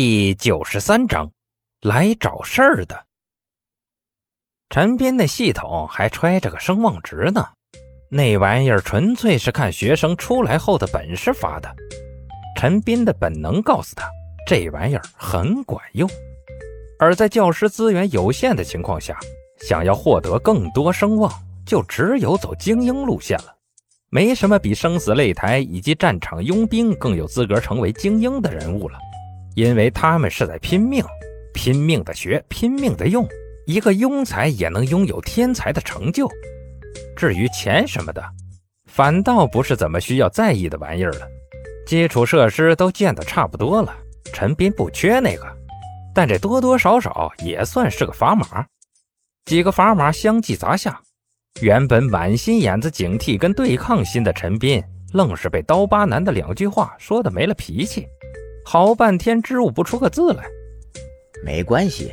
第九十三章，来找事儿的。陈斌的系统还揣着个声望值呢，那玩意儿纯粹是看学生出来后的本事发的。陈斌的本能告诉他，这玩意儿很管用。而在教师资源有限的情况下，想要获得更多声望，就只有走精英路线了。没什么比生死擂台以及战场佣兵更有资格成为精英的人物了，因为他们是在拼命、拼命的学、拼命的用，一个庸才也能拥有天才的成就。至于钱什么的，反倒不是怎么需要在意的玩意儿了。基础设施都建得差不多了，陈斌不缺那个，但这多多少少也算是个砝码。几个砝码相继砸下。原本满心眼子警惕跟对抗心的陈斌，愣是被刀疤男的两句话说的没了脾气，好半天支吾不出个字来。没关系，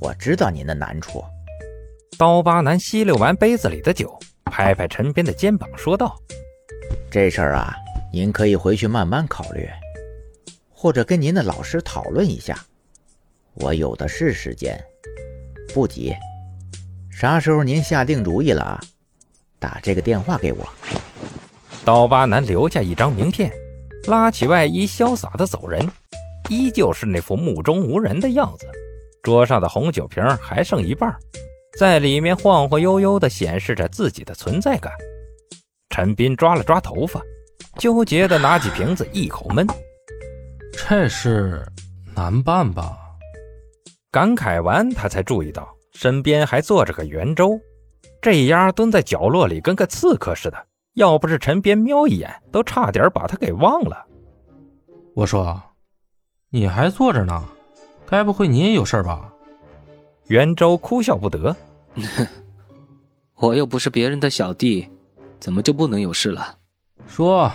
我知道您的难处。刀疤男吸溜完杯子里的酒，拍拍陈斌的肩膀说道：“这事儿啊，您可以回去慢慢考虑，或者跟您的老师讨论一下。我有的是时间，不急。”啥时候您下定主意了，打这个电话给我。刀疤男留下一张名片，拉起外衣，潇洒的走人，依旧是那副目中无人的样子。桌上的红酒瓶还剩一半，在里面晃晃悠悠的显示着自己的存在感。陈斌抓了抓头发，纠结的拿起瓶子一口闷。这事难办吧？感慨完，他才注意到。身边还坐着个袁周，这丫蹲在角落里跟个刺客似的。要不是陈边瞄一眼，都差点把他给忘了。我说：“你还坐着呢，该不会你也有事吧？”袁周哭笑不得：“ 我又不是别人的小弟，怎么就不能有事了？”说。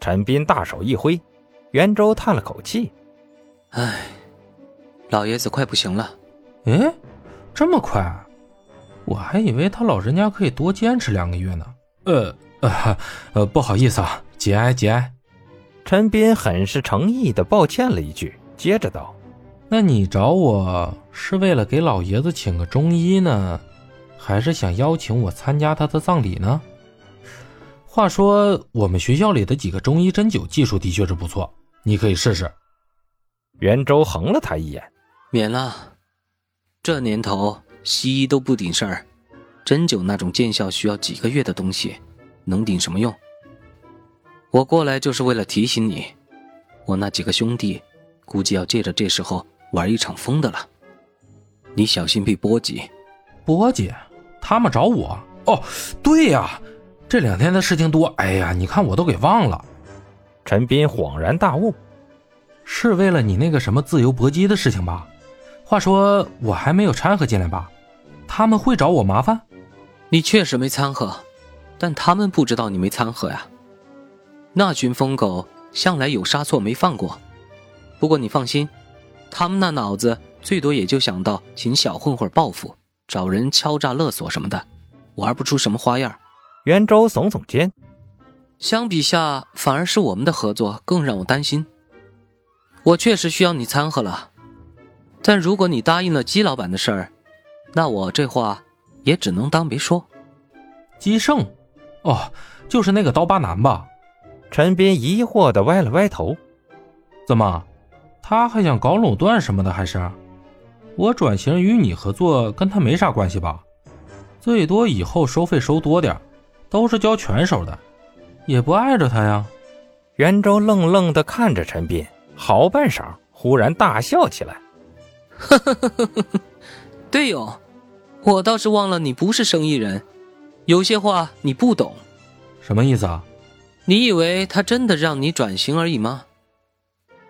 陈斌大手一挥，袁周叹了口气：“唉，老爷子快不行了。”哎。这么快，我还以为他老人家可以多坚持两个月呢。呃呃 呃，不好意思啊，节哀节哀。陈斌很是诚意的抱歉了一句，接着道：“那你找我是为了给老爷子请个中医呢，还是想邀请我参加他的葬礼呢？”话说，我们学校里的几个中医针灸技术的确是不错，你可以试试。袁周横了他一眼，免了。这年头，西医都不顶事儿，针灸那种见效需要几个月的东西，能顶什么用？我过来就是为了提醒你，我那几个兄弟，估计要借着这时候玩一场疯的了，你小心被波及。波及？他们找我？哦，对呀，这两天的事情多，哎呀，你看我都给忘了。陈斌恍然大悟，是为了你那个什么自由搏击的事情吧？话说我还没有掺和进来吧？他们会找我麻烦？你确实没掺和，但他们不知道你没掺和呀。那群疯狗向来有杀错没放过。不过你放心，他们那脑子最多也就想到请小混混报复，找人敲诈勒索什么的，玩不出什么花样。袁周耸耸肩，相比下，反而是我们的合作更让我担心。我确实需要你掺和了。但如果你答应了姬老板的事儿，那我这话也只能当没说。姬胜，哦，就是那个刀疤男吧？陈斌疑惑的歪了歪头。怎么，他还想搞垄断什么的？还是我转型与你合作，跟他没啥关系吧？最多以后收费收多点，都是交全手的，也不碍着他呀。袁周愣愣的看着陈斌，好半晌，忽然大笑起来。呵呵呵呵呵呵，对哦，我倒是忘了你不是生意人，有些话你不懂。什么意思啊？你以为他真的让你转型而已吗？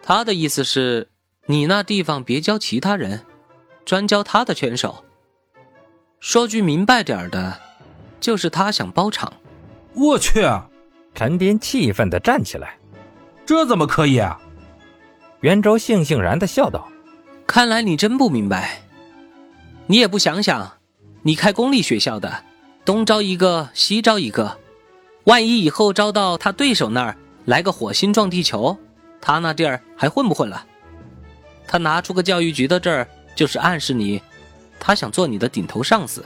他的意思是，你那地方别教其他人，专教他的拳手。说句明白点的，就是他想包场。我去！陈斌气愤的站起来，这怎么可以？啊？袁周悻悻然的笑道。看来你真不明白，你也不想想，你开公立学校的，东招一个西招一个，万一以后招到他对手那儿来个火星撞地球，他那地儿还混不混了？他拿出个教育局的证儿，就是暗示你，他想做你的顶头上司，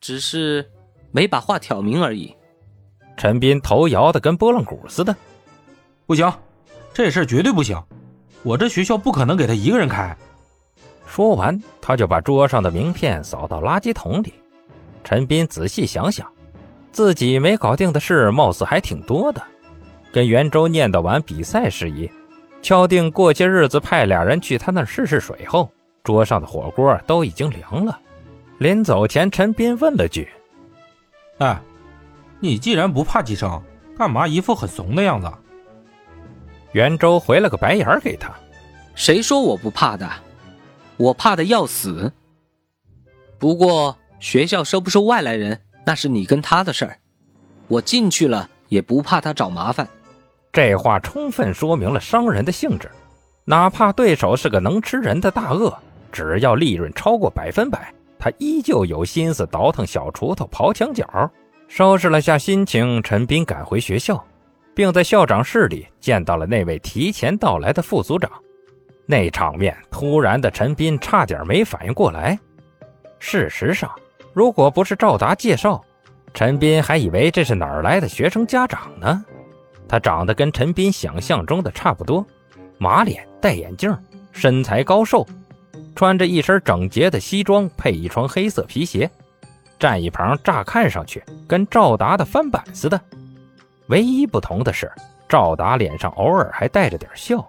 只是没把话挑明而已。陈斌头摇得跟拨浪鼓似的。不行，这事绝对不行，我这学校不可能给他一个人开。说完，他就把桌上的名片扫到垃圾桶里。陈斌仔细想想，自己没搞定的事貌似还挺多的。跟袁周念叨完比赛事宜，敲定过些日子派俩人去他那试试水后，桌上的火锅都已经凉了。临走前，陈斌问了句：“哎，你既然不怕寄生，干嘛一副很怂的样子？”袁周回了个白眼给他：“谁说我不怕的？我怕的要死。不过……”学校收不收外来人，那是你跟他的事儿。我进去了也不怕他找麻烦。这话充分说明了商人的性质，哪怕对手是个能吃人的大鳄，只要利润超过百分百，他依旧有心思倒腾小锄头刨墙角。收拾了下心情，陈斌赶回学校，并在校长室里见到了那位提前到来的副组长。那场面突然的，陈斌差点没反应过来。事实上。如果不是赵达介绍，陈斌还以为这是哪儿来的学生家长呢。他长得跟陈斌想象中的差不多，马脸、戴眼镜，身材高瘦，穿着一身整洁的西装，配一双黑色皮鞋，站一旁，乍看上去跟赵达的翻版似的。唯一不同的是，赵达脸上偶尔还带着点笑，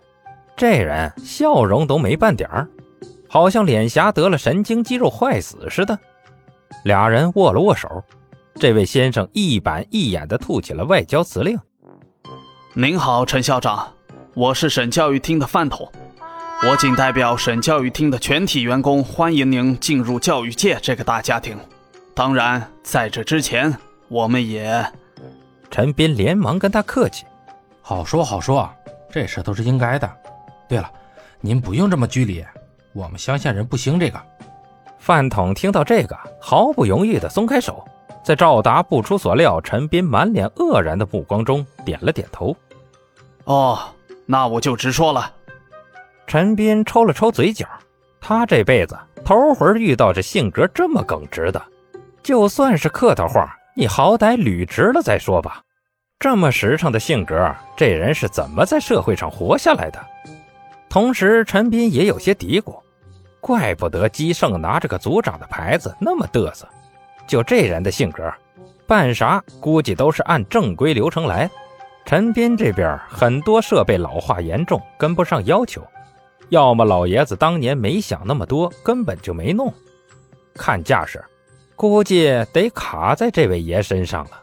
这人笑容都没半点儿，好像脸颊得了神经肌肉坏死似的。俩人握了握手，这位先生一板一眼地吐起了外交辞令：“您好，陈校长，我是省教育厅的饭桶，我仅代表省教育厅的全体员工欢迎您进入教育界这个大家庭。当然，在这之前，我们也……”陈斌连忙跟他客气：“好说好说，这事都是应该的。对了，您不用这么拘礼，我们乡下人不兴这个。”饭桶听到这个，毫不犹豫地松开手，在赵达不出所料、陈斌满脸愕然的目光中，点了点头。哦，那我就直说了。陈斌抽了抽嘴角，他这辈子头回遇到这性格这么耿直的。就算是客套话，你好歹捋直了再说吧。这么实诚的性格，这人是怎么在社会上活下来的？同时，陈斌也有些嘀咕。怪不得姬胜拿着个组长的牌子那么嘚瑟，就这人的性格，办啥估计都是按正规流程来。陈斌这边很多设备老化严重，跟不上要求，要么老爷子当年没想那么多，根本就没弄。看架势，估计得卡在这位爷身上了。